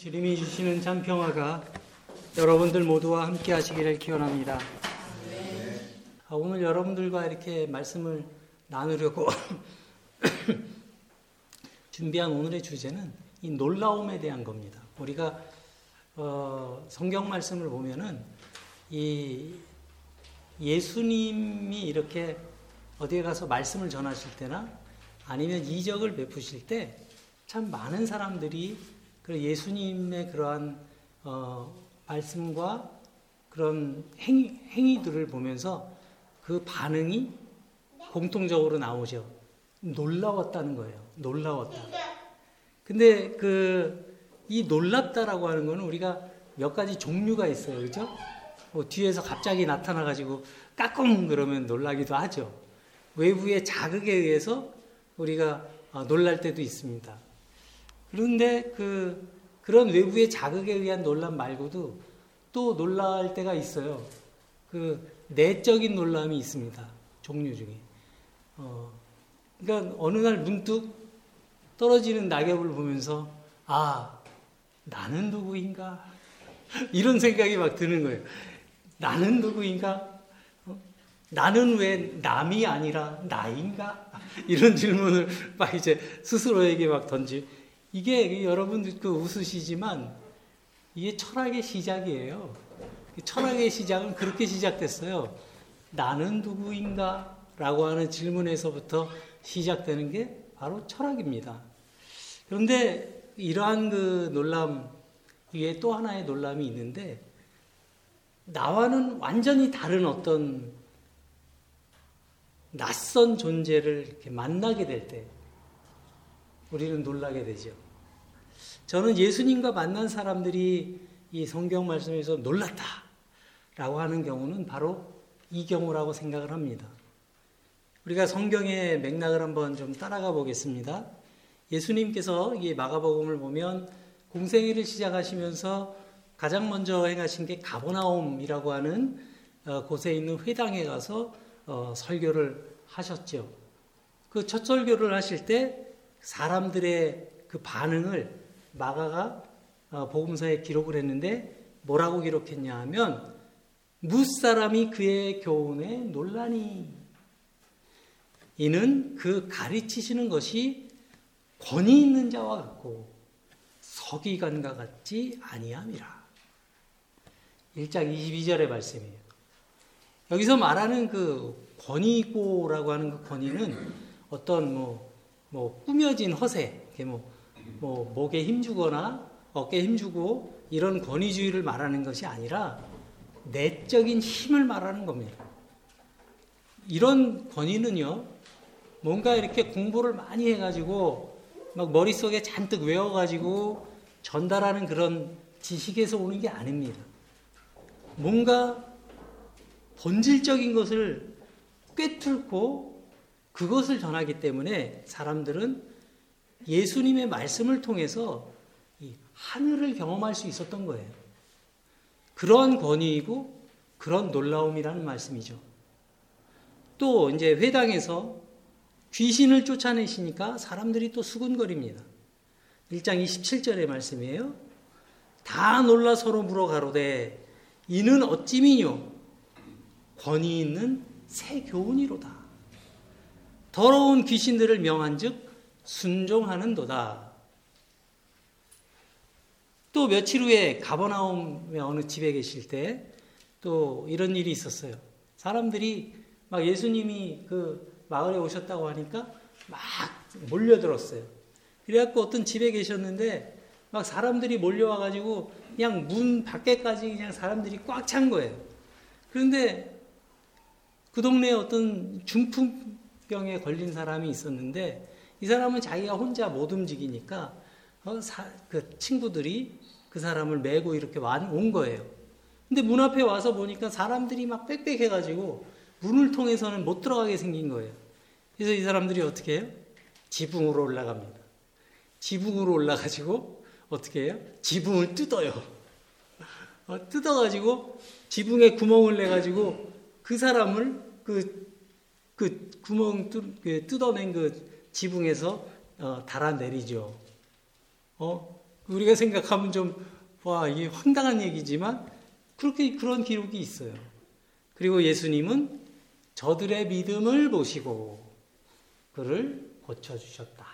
주님이 주시는 참 평화가 여러분들 모두와 함께 하시기를 기원합니다. 아, 오늘 여러분들과 이렇게 말씀을 나누려고 준비한 오늘의 주제는 이 놀라움에 대한 겁니다. 우리가 어, 성경 말씀을 보면은 이 예수님이 이렇게 어디에 가서 말씀을 전하실 때나 아니면 이적을 베푸실 때 참 많은 사람들이 그 예수님의 그러한 어, 말씀과 그런 행위, 행위들을 보면서 그 반응이 공통적으로 나오죠. 놀라웠다는 거예요. 놀라웠다. 근데 그 이 놀랍다라고 하는 거는 우리가 몇 가지 종류가 있어요. 그죠? 뭐 뒤에서 갑자기 나타나 가지고 까꿍 그러면 놀라기도 하죠. 외부의 자극에 의해서 우리가 어, 놀랄 때도 있습니다. 그런데 그 그런 외부의 자극에 의한 논란 말고도 또 놀랄 때가 있어요. 그 내적인 놀람이 있습니다. 종류 중에. 어, 그러니까 어느 날 문득 떨어지는 낙엽을 보면서 아 나는 누구인가 이런 생각이 막 드는 거예요. 나는 누구인가? 어? 나는 왜 남이 아니라 나인가? 이런 질문을 막 이제 스스로에게 막 던지. 이게 여러분들 그 웃으시지만 이게 철학의 시작이에요. 철학의 시작은 그렇게 시작됐어요. 나는 누구인가? 라고 하는 질문에서부터 시작되는 게 바로 철학입니다. 그런데 이러한 그 놀람 위에 또 하나의 놀람이 있는데 나와는 완전히 다른 어떤 낯선 존재를 만나게 될 때 우리는 놀라게 되죠. 저는 예수님과 만난 사람들이 이 성경 말씀에서 놀랐다 라고 하는 경우는 바로 이 경우라고 생각을 합니다. 우리가 성경의 맥락을 한번 좀 따라가 보겠습니다. 예수님께서 이 마가복음을 보면 공생애를 시작하시면서 가장 먼저 행하신 게 가보나움이라고 하는 어, 곳에 있는 회당에 가서 어, 설교를 하셨죠. 그 첫 설교를 하실 때 사람들의 그 반응을 마가가 어, 복음서에 기록을 했는데 뭐라고 기록했냐 하면 무사람이 그의 교훈에 논란이 이는 그 가르치시는 것이 권위 있는 자와 같고 서기관과 같지 아니함이라. 1장 22절의 말씀이에요. 여기서 말하는 그 권위고라고 하는 그 권위는 어떤 뭐, 뭐 꾸며진 허세, 뭐, 뭐 목에 힘주거나 어깨에 힘주고 이런 권위주의를 말하는 것이 아니라 내적인 힘을 말하는 겁니다. 이런 권위는요, 뭔가 이렇게 공부를 많이 해가지고 막 머릿속에 잔뜩 외워가지고 전달하는 그런 지식에서 오는 게 아닙니다. 뭔가 본질적인 것을 꿰뚫고 그것을 전하기 때문에 사람들은 예수님의 말씀을 통해서 하늘을 경험할 수 있었던 거예요. 그런 권위이고 그런 놀라움이라는 말씀이죠. 또 이제 회당에서 귀신을 쫓아내시니까 사람들이 또 수군거립니다. 1장 27절의 말씀이에요. 다 놀라 서로 물어 가로되 이는 어찌미뇨 권위 있는 새 교훈이로다. 더러운 귀신들을 명한즉 순종하는도다. 또 며칠 후에 가버나움의 어느 집에 계실 때 또 이런 일이 있었어요. 사람들이 막 예수님이 그 마을에 오셨다고 하니까 막 몰려들었어요. 그래갖고 어떤 집에 계셨는데 막 사람들이 몰려와가지고 그냥 문 밖에까지 그냥 사람들이 꽉 찬 거예요. 그런데 그 동네에 어떤 중풍 병에 걸린 사람이 있었는데 이 사람은 자기가 혼자 못 움직이니까 어, 사, 그 친구들이 그 사람을 메고 이렇게 온 거예요. 근데 문 앞에 와서 보니까 사람들이 막 빽빽해가지고 문을 통해서는 못 들어가게 생긴 거예요. 그래서 이 사람들이 어떻게 해요? 지붕으로 올라갑니다. 지붕으로 올라가지고 어떻게 해요? 지붕을 뜯어요. 어, 뜯어가지고 지붕에 구멍을 내가지고 그 사람을 그, 그 구멍 뜯, 그 뜯어낸 그 지붕에서 어, 달아내리죠. 어? 우리가 생각하면 좀, 와, 이게 황당한 얘기지만, 그렇게, 그런 기록이 있어요. 그리고 예수님은 저들의 믿음을 보시고, 그를 고쳐주셨다.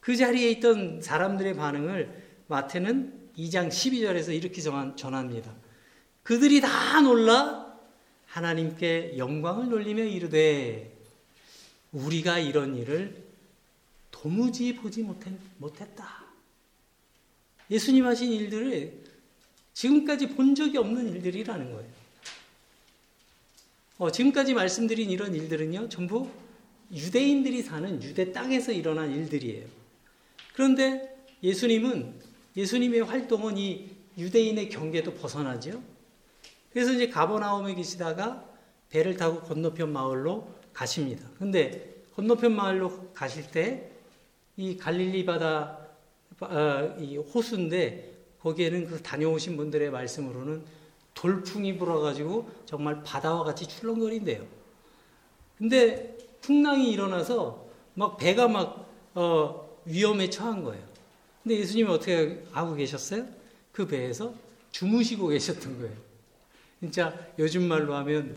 그 자리에 있던 사람들의 반응을 마태는 2장 12절에서 이렇게 전합니다. 그들이 다 놀라 하나님께 영광을 돌리며 이르되 우리가 이런 일을 도무지 보지 못했다. 예수님 하신 일들을 지금까지 본 적이 없는 일들이라는 거예요. 어, 지금까지 말씀드린 이런 일들은요, 전부 유대인들이 사는 유대 땅에서 일어난 일들이에요. 그런데 예수님은, 예수님의 활동은 이 유대인의 경계도 벗어나죠. 그래서 이제 가버나움에 계시다가 배를 타고 건너편 마을로 가십니다. 근데 건너편 마을로 가실 때 이 갈릴리 바다 어, 이 호수인데 거기에는 그 다녀오신 분들의 말씀으로는 돌풍이 불어가지고 정말 바다와 같이 출렁거린대요. 근데 풍랑이 일어나서 막 배가 막 어, 위험에 처한 거예요. 근데 예수님이 어떻게 하고 계셨어요? 그 배에서 주무시고 계셨던 거예요. 진짜 요즘 말로 하면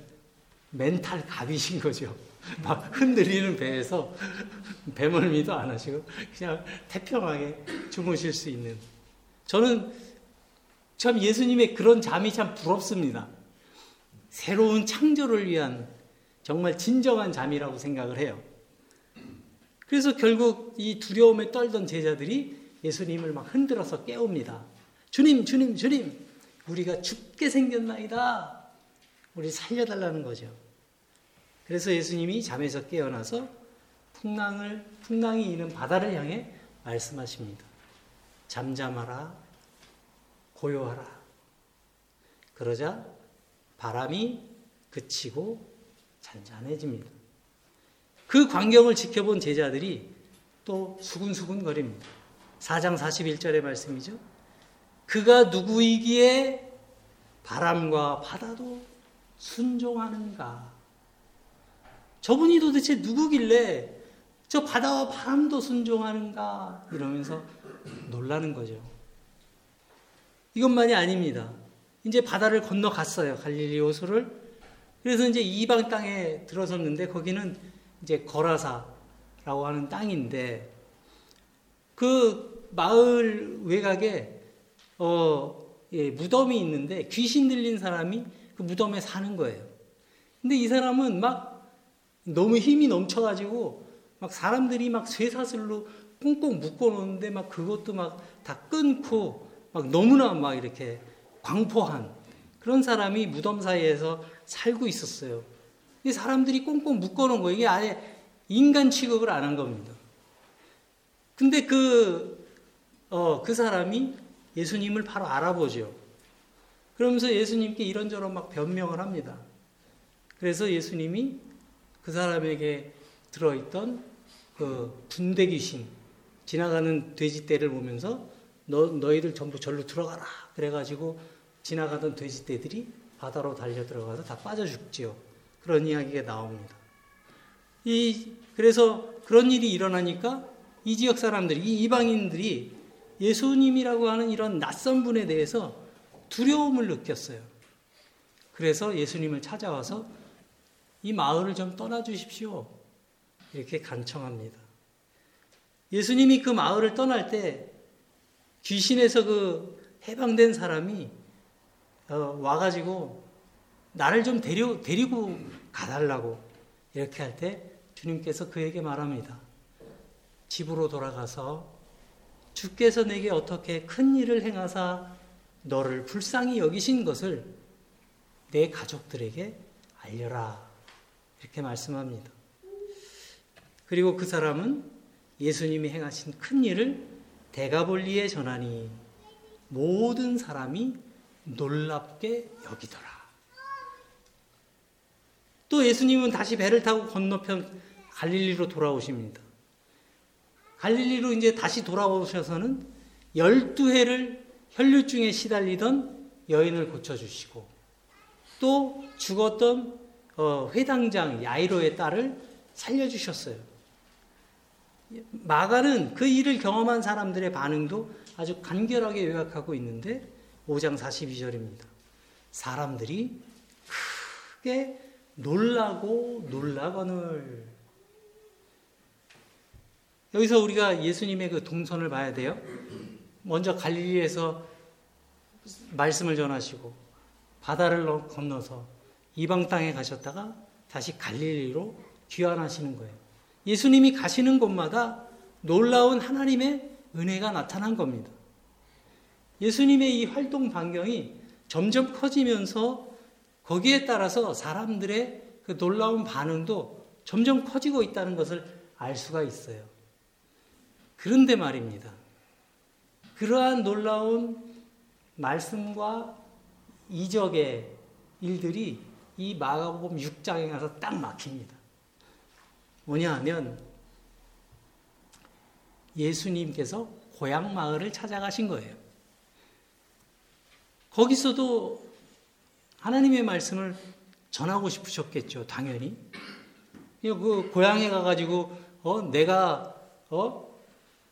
멘탈 갑이신 거죠. 막 흔들리는 배에서 배멀미도 안 하시고 그냥 태평하게 주무실 수 있는. 저는 참 예수님의 그런 잠이 참 부럽습니다. 새로운 창조를 위한 정말 진정한 잠이라고 생각을 해요. 그래서 결국 이 두려움에 떨던 제자들이 예수님을 막 흔들어서 깨웁니다. 주님, 주님, 주님, 우리가 죽게 생겼나이다. 우리 살려달라는 거죠. 그래서 예수님이 잠에서 깨어나서 풍랑을, 풍랑이 있는 바다를 향해 말씀하십니다. 잠잠하라, 고요하라. 그러자 바람이 그치고 잔잔해집니다. 그 광경을 지켜본 제자들이 또 수군수군 거립니다. 4장 41절의 말씀이죠. 그가 누구이기에 바람과 바다도 순종하는가? 저분이 도대체 누구길래 저 바다와 바람도 순종하는가? 이러면서 놀라는 거죠. 이것만이 아닙니다. 이제 바다를 건너갔어요. 갈릴리 호수를. 그래서 이제 이방 땅에 들어섰는데 거기는 이제 거라사라고 하는 땅인데 그 마을 외곽에 어, 예, 무덤이 있는데 귀신 들린 사람이 그 무덤에 사는 거예요. 근데 이 사람은 막 너무 힘이 넘쳐가지고 막 사람들이 막 쇠사슬로 꽁꽁 묶어 놓는데 막 그것도 막 다 끊고 막 너무나 막 이렇게 광포한 그런 사람이 무덤 사이에서 살고 있었어요. 이 사람들이 꽁꽁 묶어 놓은 거예요. 이게 아예 인간 취급을 안 한 겁니다. 근데 그, 어, 그 사람이 예수님을 바로 알아보죠. 그러면서 예수님께 이런저런 막 변명을 합니다. 그래서 예수님이 그 사람에게 들어있던 그 군대 귀신, 지나가는 돼지떼를 보면서 너, 너희들 전부 절로 들어가라. 그래가지고 지나가던 돼지떼들이 바다로 달려 들어가서 다 빠져 죽지요. 그런 이야기가 나옵니다. 이, 그래서 그런 일이 일어나니까 이 지역 사람들이, 이 이방인들이 예수님이라고 하는 이런 낯선 분에 대해서 두려움을 느꼈어요. 그래서 예수님을 찾아와서 이 마을을 좀 떠나 주십시오. 이렇게 간청합니다. 예수님이 그 마을을 떠날 때 귀신에서 그 해방된 사람이 어, 와가지고 나를 좀 데려, 데리고 가달라고 이렇게 할 때 주님께서 그에게 말합니다. 집으로 돌아가서 주께서 내게 어떻게 큰 일을 행하사 너를 불쌍히 여기신 것을 내 가족들에게 알려라. 이렇게 말씀합니다. 그리고 그 사람은 예수님이 행하신 큰 일을 대가볼리에 전하니 모든 사람이 놀랍게 여기더라. 또 예수님은 다시 배를 타고 건너편 갈릴리로 돌아오십니다. 갈릴리로 이제 다시 돌아오셔서는 12회를 혈류증에 시달리던 여인을 고쳐주시고 또 죽었던 어, 회당장 야이로의 딸을 살려주셨어요. 마가는 그 일을 경험한 사람들의 반응도 아주 간결하게 요약하고 있는데 5장 42절입니다. 사람들이 크게 놀라고 놀라거늘 여기서 우리가 예수님의 그 동선을 봐야 돼요. 먼저 갈릴리에서 말씀을 전하시고 바다를 건너서 이방 땅에 가셨다가 다시 갈릴리로 귀환하시는 거예요. 예수님이 가시는 곳마다 놀라운 하나님의 은혜가 나타난 겁니다. 예수님의 이 활동 반경이 점점 커지면서 거기에 따라서 사람들의 그 놀라운 반응도 점점 커지고 있다는 것을 알 수가 있어요. 그런데 말입니다. 그러한 놀라운 말씀과 이적의 일들이 이 마가복음 6장에 가서 딱 막힙니다. 뭐냐 하면 예수님께서 고향 마을을 찾아가신 거예요. 거기서도 하나님의 말씀을 전하고 싶으셨겠죠, 당연히. 그 고향에 가가지고, 어, 내가, 어,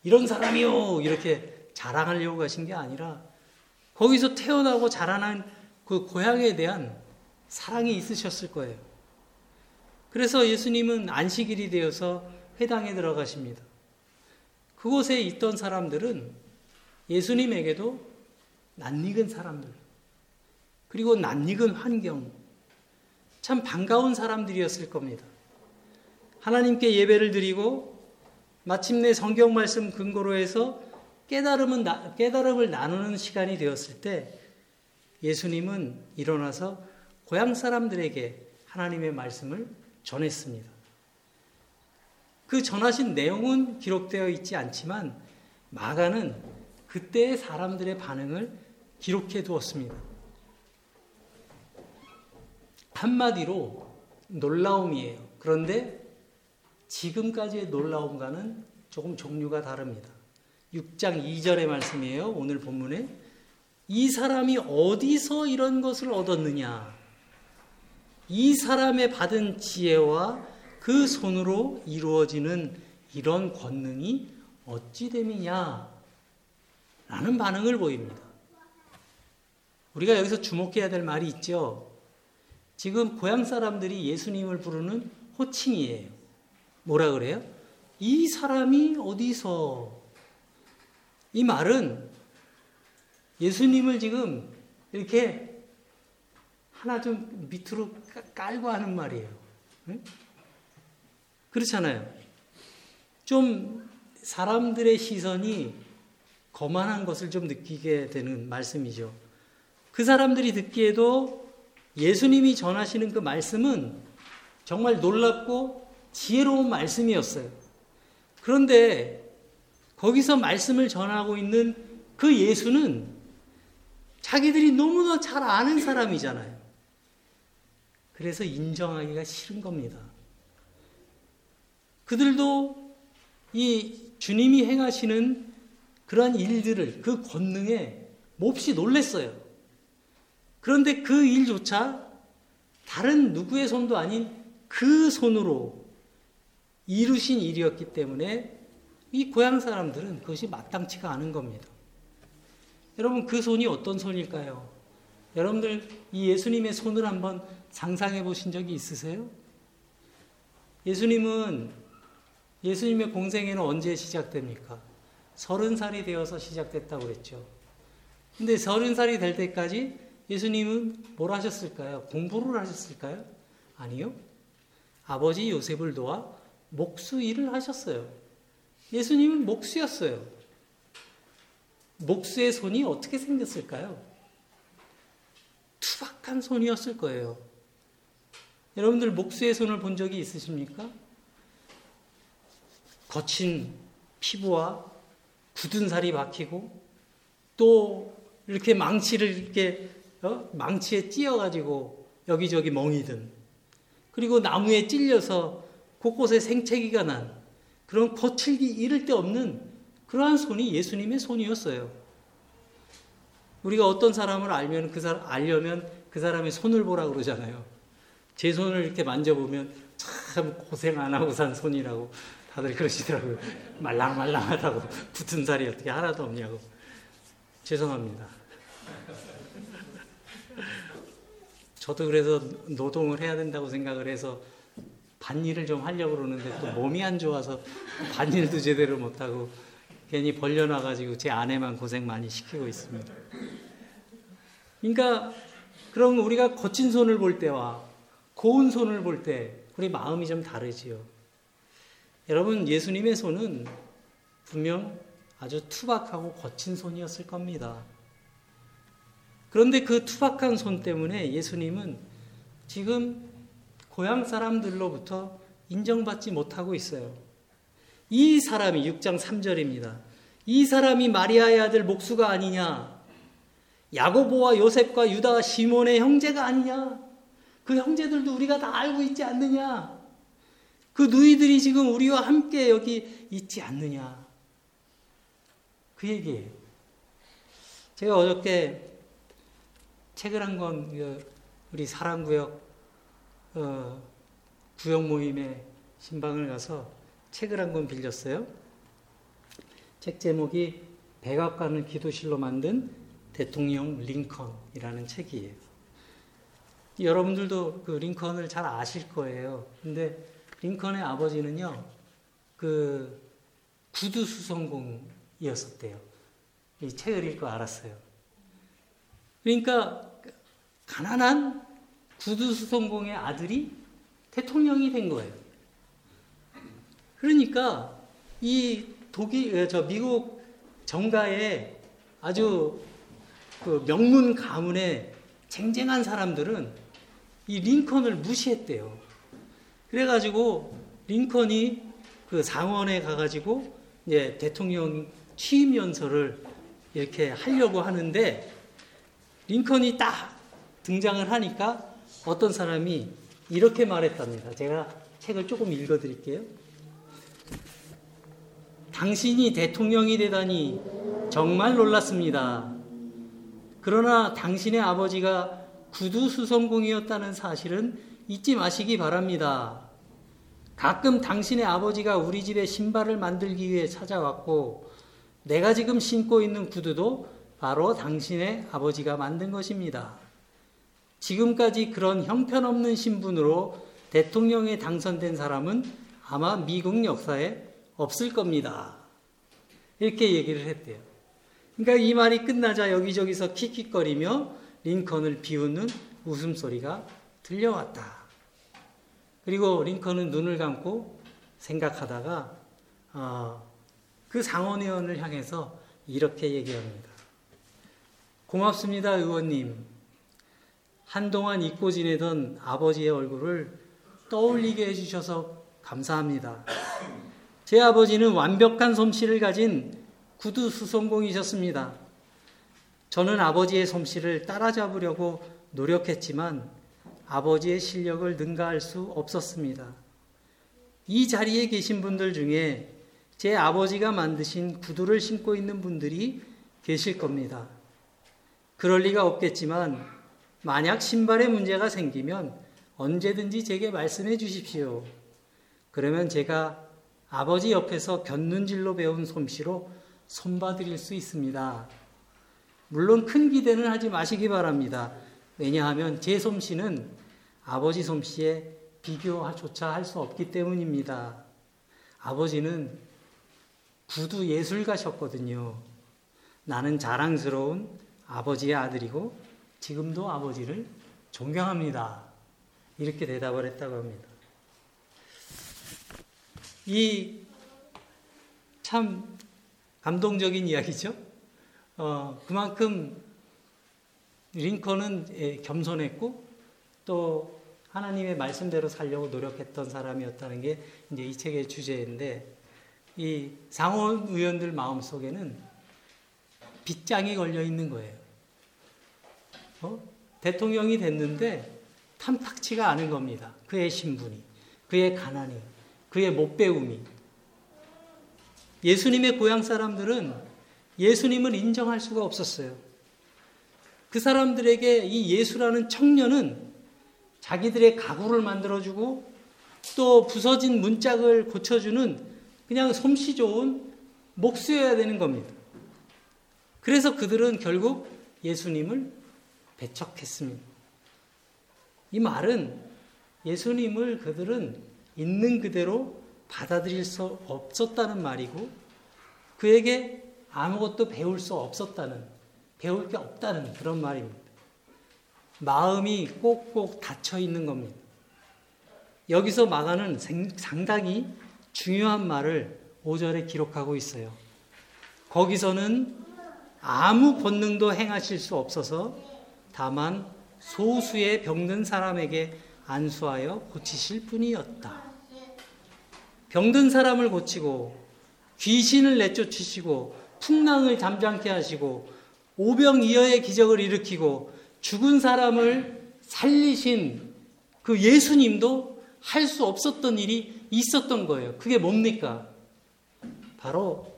이런 사람이요! 이렇게 자랑하려고 가신 게 아니라, 거기서 태어나고 자라난 그 고향에 대한 사랑이 있으셨을 거예요. 그래서 예수님은 안식일이 되어서 회당에 들어가십니다. 그곳에 있던 사람들은 예수님에게도 낯익은 사람들, 그리고 낯익은 환경, 참 반가운 사람들이었을 겁니다. 하나님께 예배를 드리고 마침내 성경 말씀 근거로 해서 깨달음은, 깨달음을 나누는 시간이 되었을 때 예수님은 일어나서 고향 사람들에게 하나님의 말씀을 전했습니다. 그 전하신 내용은 기록되어 있지 않지만 마가는 그때의 사람들의 반응을 기록해 두었습니다. 한마디로 놀라움이에요. 그런데 지금까지의 놀라움과는 조금 종류가 다릅니다. 6장 2절의 말씀이에요. 오늘 본문에. 이 사람이 어디서 이런 것을 얻었느냐? 이 사람의 받은 지혜와 그 손으로 이루어지는 이런 권능이 어찌 됨이냐? 라는 반응을 보입니다. 우리가 여기서 주목해야 될 말이 있죠. 지금 고향 사람들이 예수님을 부르는 호칭이에요. 뭐라 그래요? 이 사람이 어디서? 이 말은 예수님을 지금 이렇게 하나 좀 밑으로 깔고 하는 말이에요. 그렇잖아요. 좀 사람들의 시선이 거만한 것을 좀 느끼게 되는 말씀이죠. 그 사람들이 듣기에도 예수님이 전하시는 그 말씀은 정말 놀랍고 지혜로운 말씀이었어요. 그런데 거기서 말씀을 전하고 있는 그 예수는 자기들이 너무나 잘 아는 사람이잖아요. 그래서 인정하기가 싫은 겁니다. 그들도 이 주님이 행하시는 그러한 일들을 그 권능에 몹시 놀랬어요. 그런데 그 일조차 다른 누구의 손도 아닌 그 손으로 이루신 일이었기 때문에 이 고향 사람들은 그것이 마땅치가 않은 겁니다. 여러분 그 손이 어떤 손일까요? 여러분들 이 예수님의 손을 한번 상상해 보신 적이 있으세요? 예수님은 예수님의 공생애는 언제 시작됩니까? 서른 살이 되어서 시작됐다고 그랬죠. 근데 서른 살이 될 때까지 예수님은 뭘 하셨을까요? 공부를 하셨을까요? 아니요. 아버지 요셉을 도와 목수 일을 하셨어요. 예수님은 목수였어요. 목수의 손이 어떻게 생겼을까요? 투박한 손이었을 거예요. 여러분들 목수의 손을 본 적이 있으십니까? 거친 피부와 굳은 살이 박히고 또 이렇게 망치를 이렇게 어? 망치에 찧어가지고 여기저기 멍이 든 그리고 나무에 찔려서 곳곳에 생채기가 난 그런 거칠기 이를 데 없는 그러한 손이 예수님의 손이었어요. 우리가 어떤 사람을 알면 그 사람 알려면 그 사람의 손을 보라 그러잖아요. 제 손을 이렇게 만져보면 참 고생 안 하고 산 손이라고 다들 그러시더라고요. 말랑말랑하다고 붙은 살이 어떻게 하나도 없냐고. 죄송합니다. 저도 그래서 노동을 해야 된다고 생각을 해서 반일을 좀 하려고 그러는데 또 몸이 안 좋아서 반일도 제대로 못하고 괜히 벌려놔가지고 제 아내만 고생 많이 시키고 있습니다. 그러니까 그럼 우리가 거친 손을 볼 때와 고운 손을 볼 때 우리 마음이 좀 다르지요. 여러분 예수님의 손은 분명 아주 투박하고 거친 손이었을 겁니다. 그런데 그 투박한 손 때문에 예수님은 지금 고향 사람들로부터 인정받지 못하고 있어요. 이 사람이 6장 3절입니다. 이 사람이 마리아의 아들 목수가 아니냐? 야고보와 요셉과 유다 시몬의 형제가 아니냐? 그 형제들도 우리가 다 알고 있지 않느냐? 그 누이들이 지금 우리와 함께 여기 있지 않느냐? 그 얘기예요. 제가 어저께 책을 한 권 우리 사랑구역 어, 구역 모임에 신방을 가서 책을 한 권 빌렸어요. 책 제목이 백악관을 기도실로 만든 대통령 링컨이라는 책이에요. 여러분들도 그 링컨을 잘 아실 거예요. 근데 링컨의 아버지는요, 그 구두 수성공이었었대요. 이 책을 읽고 알았어요. 그러니까 가난한 구두수성공의 아들이 대통령이 된 거예요. 그러니까 이 독일, 저 미국 정가에 아주 그 명문 가문의 쟁쟁한 사람들은 이 링컨을 무시했대요. 그래가지고 링컨이 그 상원에 가가지고 이제 대통령 취임 연설을 이렇게 하려고 하는데 링컨이 딱 등장을 하니까 어떤 사람이 이렇게 말했답니다. 제가 책을 조금 읽어 드릴게요. 당신이 대통령이 되다니 정말 놀랐습니다. 그러나 당신의 아버지가 구두 수성공이었다는 사실은 잊지 마시기 바랍니다. 가끔 당신의 아버지가 우리 집에 신발을 만들기 위해 찾아왔고, 내가 지금 신고 있는 구두도 바로 당신의 아버지가 만든 것입니다. 지금까지 그런 형편없는 신분으로 대통령에 당선된 사람은 아마 미국 역사에 없을 겁니다. 이렇게 얘기를 했대요. 그러니까 이 말이 끝나자 여기저기서 킥킥거리며 링컨을 비웃는 웃음소리가 들려왔다. 그리고 링컨은 눈을 감고 생각하다가 어, 그 상원의원을 향해서 이렇게 얘기합니다. 고맙습니다, 의원님. 한동안 잊고 지내던 아버지의 얼굴을 떠올리게 해주셔서 감사합니다. 제 아버지는 완벽한 솜씨를 가진 구두 수성공이셨습니다. 저는 아버지의 솜씨를 따라잡으려고 노력했지만 아버지의 실력을 능가할 수 없었습니다. 이 자리에 계신 분들 중에 제 아버지가 만드신 구두를 신고 있는 분들이 계실 겁니다. 그럴 리가 없겠지만 만약 신발에 문제가 생기면 언제든지 제게 말씀해 주십시오. 그러면 제가 아버지 옆에서 곁눈질로 배운 솜씨로 손봐드릴 수 있습니다. 물론 큰 기대는 하지 마시기 바랍니다. 왜냐하면 제 솜씨는 아버지 솜씨에 비교조차 할 수 없기 때문입니다. 아버지는 구두 예술가셨거든요. 나는 자랑스러운 아버지의 아들이고 지금도 아버지를 존경합니다. 이렇게 대답을 했다고 합니다. 이 참 감동적인 이야기죠. 어, 그만큼 링컨은 예, 겸손했고 또 하나님의 말씀대로 살려고 노력했던 사람이었다는 게 이제 이 책의 주제인데 이 상원 의원들 마음 속에는 빗장이 걸려 있는 거예요. 어? 대통령이 됐는데 탐탁치가 않은 겁니다. 그의 신분이, 그의 가난이, 그의 못 배움이. 예수님의 고향 사람들은 예수님을 인정할 수가 없었어요. 그 사람들에게 이 예수라는 청년은 자기들의 가구를 만들어주고 또 부서진 문짝을 고쳐주는 그냥 솜씨 좋은 목수여야 되는 겁니다. 그래서 그들은 결국 예수님을 배척했습니다. 이 말은 예수님을 그들은 있는 그대로 받아들일 수 없었다는 말이고 그에게 아무것도 배울 수 없었다는 배울 게 없다는 그런 말입니다. 마음이 꼭꼭 닫혀 있는 겁니다. 여기서 마가는 상당히 중요한 말을 5절에 기록하고 있어요. 거기서는 아무 권능도 행하실 수 없어서 다만 소수의 병든 사람에게 안수하여 고치실 뿐이었다. 병든 사람을 고치고 귀신을 내쫓으시고 풍랑을 잠잠케 하시고 오병이어의 기적을 일으키고 죽은 사람을 살리신 그 예수님도 할 수 없었던 일이 있었던 거예요. 그게 뭡니까? 바로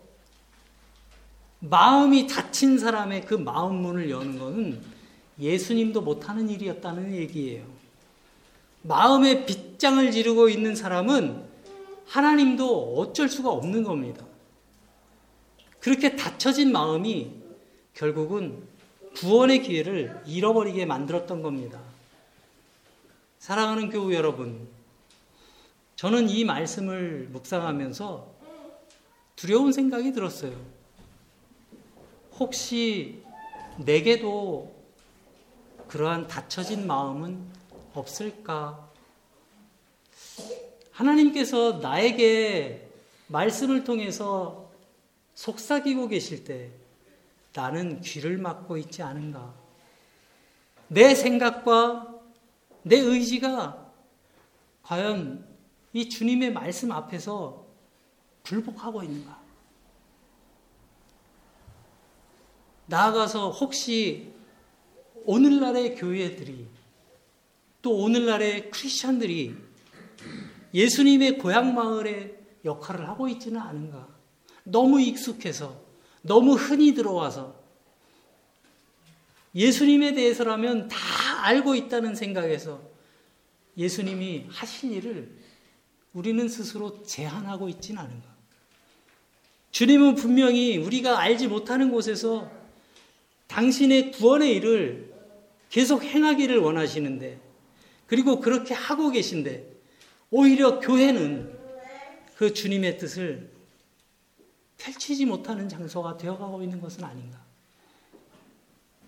마음이 닫힌 사람의 그 마음 문을 여는 것은 예수님도 못하는 일이었다는 얘기예요. 마음에 빗장을 지르고 있는 사람은 하나님도 어쩔 수가 없는 겁니다. 그렇게 닫혀진 마음이 결국은 구원의 기회를 잃어버리게 만들었던 겁니다. 사랑하는 교우 여러분, 저는 이 말씀을 묵상하면서 두려운 생각이 들었어요. 혹시 내게도 그러한 닫혀진 마음은 없을까? 하나님께서 나에게 말씀을 통해서 속삭이고 계실 때 나는 귀를 막고 있지 않은가? 내 생각과 내 의지가 과연 이 주님의 말씀 앞에서 불복하고 있는가? 나아가서 혹시 오늘날의 교회들이 또 오늘날의 크리스천들이 예수님의 고향 마을의 역할을 하고 있지는 않은가? 너무 익숙해서 너무 흔히 들어와서 예수님에 대해서라면 다 알고 있다는 생각에서 예수님이 하실 일을 우리는 스스로 제한하고 있지는 않은가? 주님은 분명히 우리가 알지 못하는 곳에서 당신의 구원의 일을 계속 행하기를 원하시는데 그리고 그렇게 하고 계신데 오히려 교회는 그 주님의 뜻을 펼치지 못하는 장소가 되어가고 있는 것은 아닌가.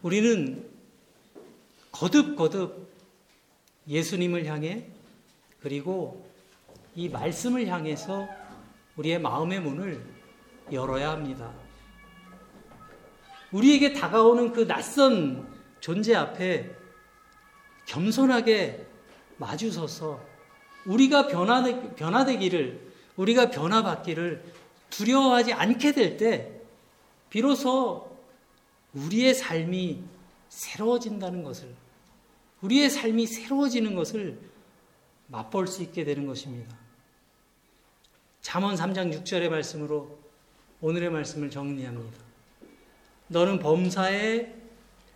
우리는 거듭거듭 예수님을 향해 그리고 이 말씀을 향해서 우리의 마음의 문을 열어야 합니다. 우리에게 다가오는 그 낯선 존재 앞에 겸손하게 마주서서 우리가 변화되, 변화되기를, 우리가 변화받기를 두려워하지 않게 될 때, 비로소 우리의 삶이 새로워진다는 것을, 우리의 삶이 새로워지는 것을 맛볼 수 있게 되는 것입니다. 잠언 3장 6절의 말씀으로 오늘의 말씀을 정리합니다. 너는 범사의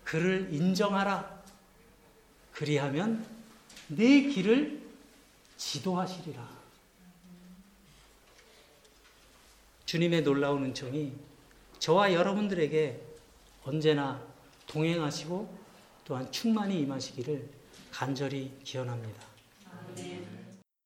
그를 인정하라. 그리하면 내 길을 지도하시리라. 주님의 놀라운 은총이 저와 여러분들에게 언제나 동행하시고 또한 충만히 임하시기를 간절히 기원합니다.